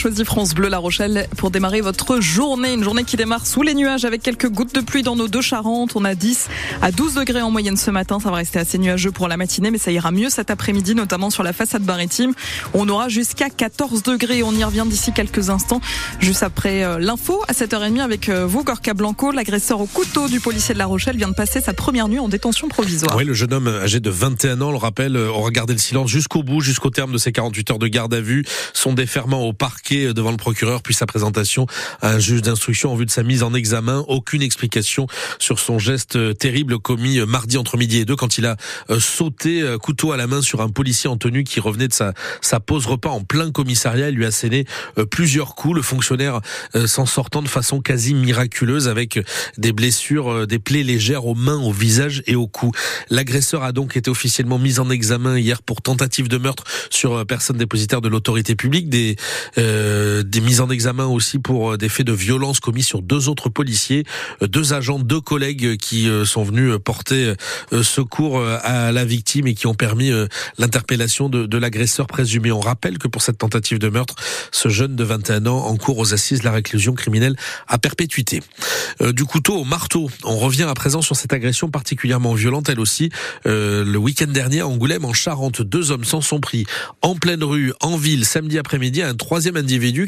choisi France Bleu La Rochelle pour démarrer votre journée. Une journée qui démarre sous les nuages avec quelques gouttes de pluie dans nos deux Charentes. On a 10 à 12 degrés en moyenne ce matin. Ça va rester assez nuageux pour la matinée, mais ça ira mieux cet après-midi, notamment sur la façade maritime. On aura jusqu'à 14 degrés. On y revient d'ici quelques instants, juste après euh, l'info à 7h30 avec euh, vous, Gorka Blanco. L'agresseur au couteau du policier de La Rochelle vient de passer sa première nuit en détention provisoire. Oui, le jeune homme âgé de 21 ans, on le rappelle, aura gardé le silence jusqu'au bout, jusqu'au terme de ses 48 heures de garde à vue. Son déferment au devant le procureur, puis sa présentation à un juge d'instruction en vue de sa mise en examen. Aucune explication sur son geste terrible commis mardi entre midi et deux quand il a euh, sauté euh, couteau à la main sur un policier en tenue qui revenait de sa, sa pause repas en plein commissariat. Il lui a asséné euh, plusieurs coups. Le fonctionnaire s'en sortant de façon quasi miraculeuse avec des blessures, des plaies légères aux mains, au visage et au cou. L'agresseur a donc été officiellement mis en examen hier pour tentative de meurtre sur personne dépositaire de l'autorité publique, des, euh, des mises en examen aussi pour euh, des faits de violence commis sur deux autres policiers, euh, deux agents, deux collègues qui sont venus porter secours à la victime et qui ont permis l'interpellation de, l'agresseur présumé. On rappelle que pour cette tentative de meurtre, ce jeune de 21 ans encourt aux assises la réclusion criminelle à perpétuité. Du couteau au marteau, on revient à présent sur cette agression particulièrement violente, elle aussi. le week-end dernier à Angoulême, en Charente, deux hommes s'en sont pris en pleine rue, en ville, samedi après-midi, un troisième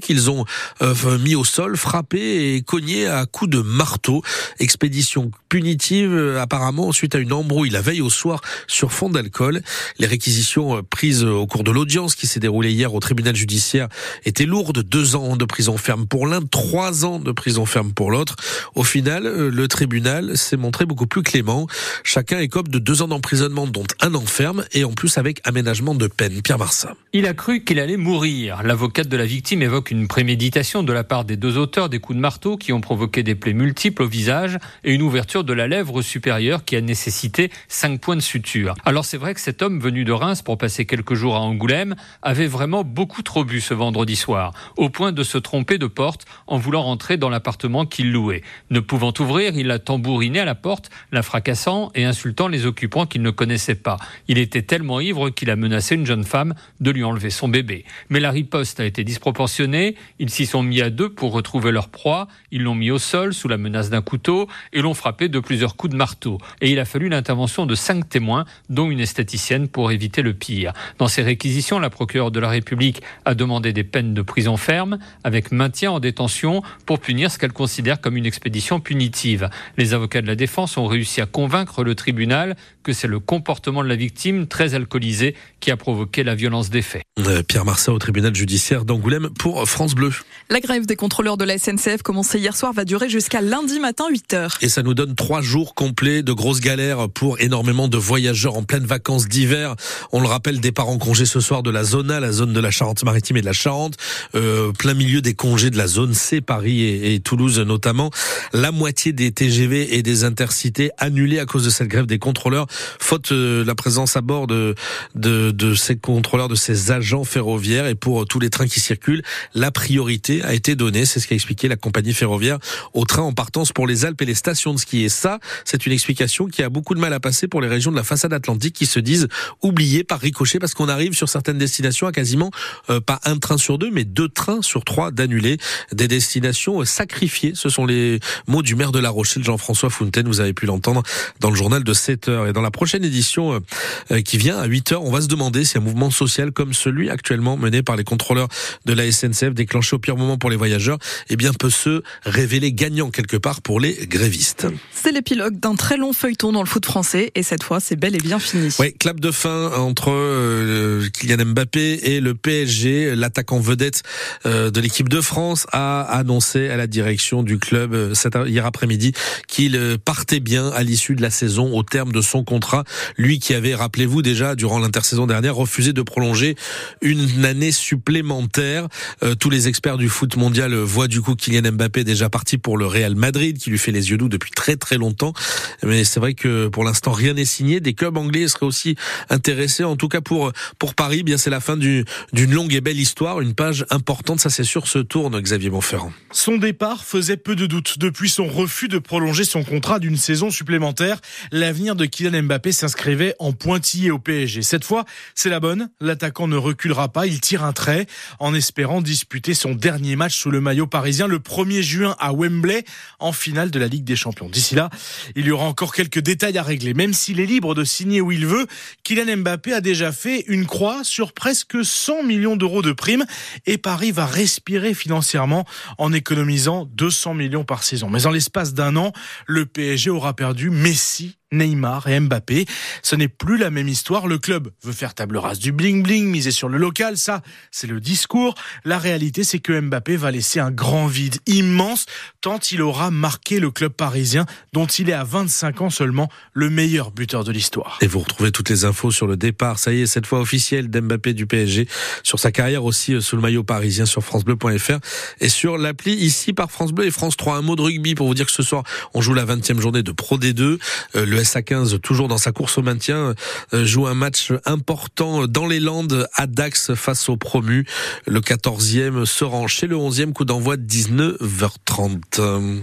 qu'ils ont euh, mis au sol, frappé et cogné à coups de marteau. Expédition punitive euh, apparemment suite à une embrouille la veille au soir sur fond d'alcool. Les réquisitions euh, prises au cours de l'audience qui s'est déroulée hier au tribunal judiciaire étaient lourdes. Deux ans de prison ferme pour l'un, trois ans de prison ferme pour l'autre. Au final, le tribunal s'est montré beaucoup plus clément. Chacun écope de deux ans d'emprisonnement, dont un an ferme, et en plus avec aménagement de peine. Pierre Marsa. Il a cru qu'il allait mourir. L'avocate de la victime évoque une préméditation de la part des deux auteurs des coups de marteau qui ont provoqué des plaies multiples au visage et une ouverture de la lèvre supérieure qui a nécessité cinq points de suture. Alors c'est vrai que cet homme venu de Reims pour passer quelques jours à Angoulême avait vraiment beaucoup trop bu ce vendredi soir, au point de se tromper de porte en voulant rentrer dans l'appartement qu'il louait. Ne pouvant ouvrir, il a tambouriné à la porte, la fracassant et insultant les occupants qu'il ne connaissait pas. Il était tellement ivre qu'il a menacé une jeune femme de lui enlever son bébé. Mais la riposte a été disproportionnée. Ils s'y sont mis à deux pour retrouver leur proie. Ils l'ont mis au sol sous la menace d'un couteau et l'ont frappé de plusieurs coups de marteau. Et il a fallu l'intervention de cinq témoins, dont une esthéticienne, pour éviter le pire. Dans ces réquisitions, la procureure de la République a demandé des peines de prison ferme avec maintien en détention pour punir ce qu'elle considère comme une expédition punitive. Les avocats de la défense ont réussi à convaincre le tribunal que c'est le comportement de la victime très alcoolisée qui a provoqué la violence des faits. Euh, Pierre Marsat au tribunal judiciaire d'Angoulême pour France Bleu. La grève des contrôleurs de la SNCF commencée hier soir va durer jusqu'à lundi matin 8h. Et ça nous donne trois jours complets de grosses galères pour énormément de voyageurs en pleine vacances d'hiver. On le rappelle, départ en congé ce soir de la zone A, la zone de la Charente-Maritime et de la Charente, euh, plein milieu des congés de la zone C, Paris et, et Toulouse notamment. La moitié des TGV et des intercités annulés à cause de cette grève des contrôleurs, faute de la présence à bord de, de, de ces contrôleurs, de ces agents ferroviaires et pour tous les trains qui circulent, la priorité a été donnée. C'est ce qu'a expliqué la compagnie ferroviaire au train en partance pour les Alpes et les stations de ski. Et ça, c'est une explication qui a beaucoup de mal à passer pour les régions de la façade atlantique qui se disent oubliées par ricochet parce qu'on arrive sur certaines destinations à quasiment euh, pas un train sur deux, mais deux trains sur trois d'annuler des destinations sacrifiées. Ce sont les mots du maire de La Rochelle, Jean-François Fontaine. Vous avez pu l'entendre dans le journal de 7 heures. Et dans la prochaine édition euh, qui vient à 8 heures, on va se demander si un mouvement social comme celui actuellement mené par les contrôleurs de la SNCF, déclenché au pire moment pour les voyageurs, eh bien peut se révéler gagnant quelque part pour les grévistes. C'est l'épilogue d'un très long feuilleton dans le foot français et cette fois c'est bel et bien fini. Oui, clap de fin entre euh, Kylian Mbappé et le PSG. L'attaquant vedette euh, de l'équipe de France a annoncé à la direction du club euh, hier après-midi qu'il partait bien à l'issue de la saison au terme de son contrat. Lui qui avait, rappelez-vous déjà, durant l'intersaison dernière, refusé de prolonger une année supplémentaire. Euh, tous les experts du foot mondial voient du coup Kylian Mbappé déjà parti pour le Real Madrid, qui lui fait les yeux doux depuis très très longtemps. Mais c'est vrai que pour l'instant rien n'est signé. Des clubs anglais seraient aussi intéressés. En tout cas pour pour Paris, eh bien c'est la fin d'une longue et belle histoire, une page importante, ça c'est sûr, se tourne Xavier Montferrand. Son départ faisait peu de doute. Depuis son refus de prolonger son contrat d'une saison supplémentaire, l'avenir de Kylian Mbappé s'inscrivait en pointillé au PSG. Cette fois, c'est la bonne. L'attaquant ne reculera pas. Il tire un trait en espérant disputer son dernier match sous le maillot parisien le 1er juin à Wembley en finale de la Ligue des Champions. D'ici là, il y aura encore quelques détails à régler. Même s'il est libre de signer où il veut, Kylian Mbappé a déjà fait une croix sur presque 100 millions d'euros de primes et Paris va respirer financièrement en économisant 200 millions par saison. Mais en l'espace d'un an, le PSG aura perdu Messi, Neymar et Mbappé. Ce n'est plus la même histoire. Le club veut faire table rase du bling-bling, miser sur le local. Ça, c'est le discours. La réalité, c'est que Mbappé va laisser un grand vide immense tant il aura marqué le club parisien dont il est à 25 ans seulement le meilleur buteur de l'histoire. Et vous retrouvez toutes les infos sur le départ, ça y est, cette fois officiel d'Mbappé du PSG, sur sa carrière aussi euh, sous le maillot parisien sur francebleu.fr et sur l'appli ici par France Bleu et France 3. Un mot de rugby pour vous dire que ce soir, on joue la 20e journée de Pro D2. Euh, le SA15, toujours dans sa course au maintien, euh, joue un match important dans les Landes à Dax face au promu. Le 14e se rend chez le 11e coup d'envoi de 19h30.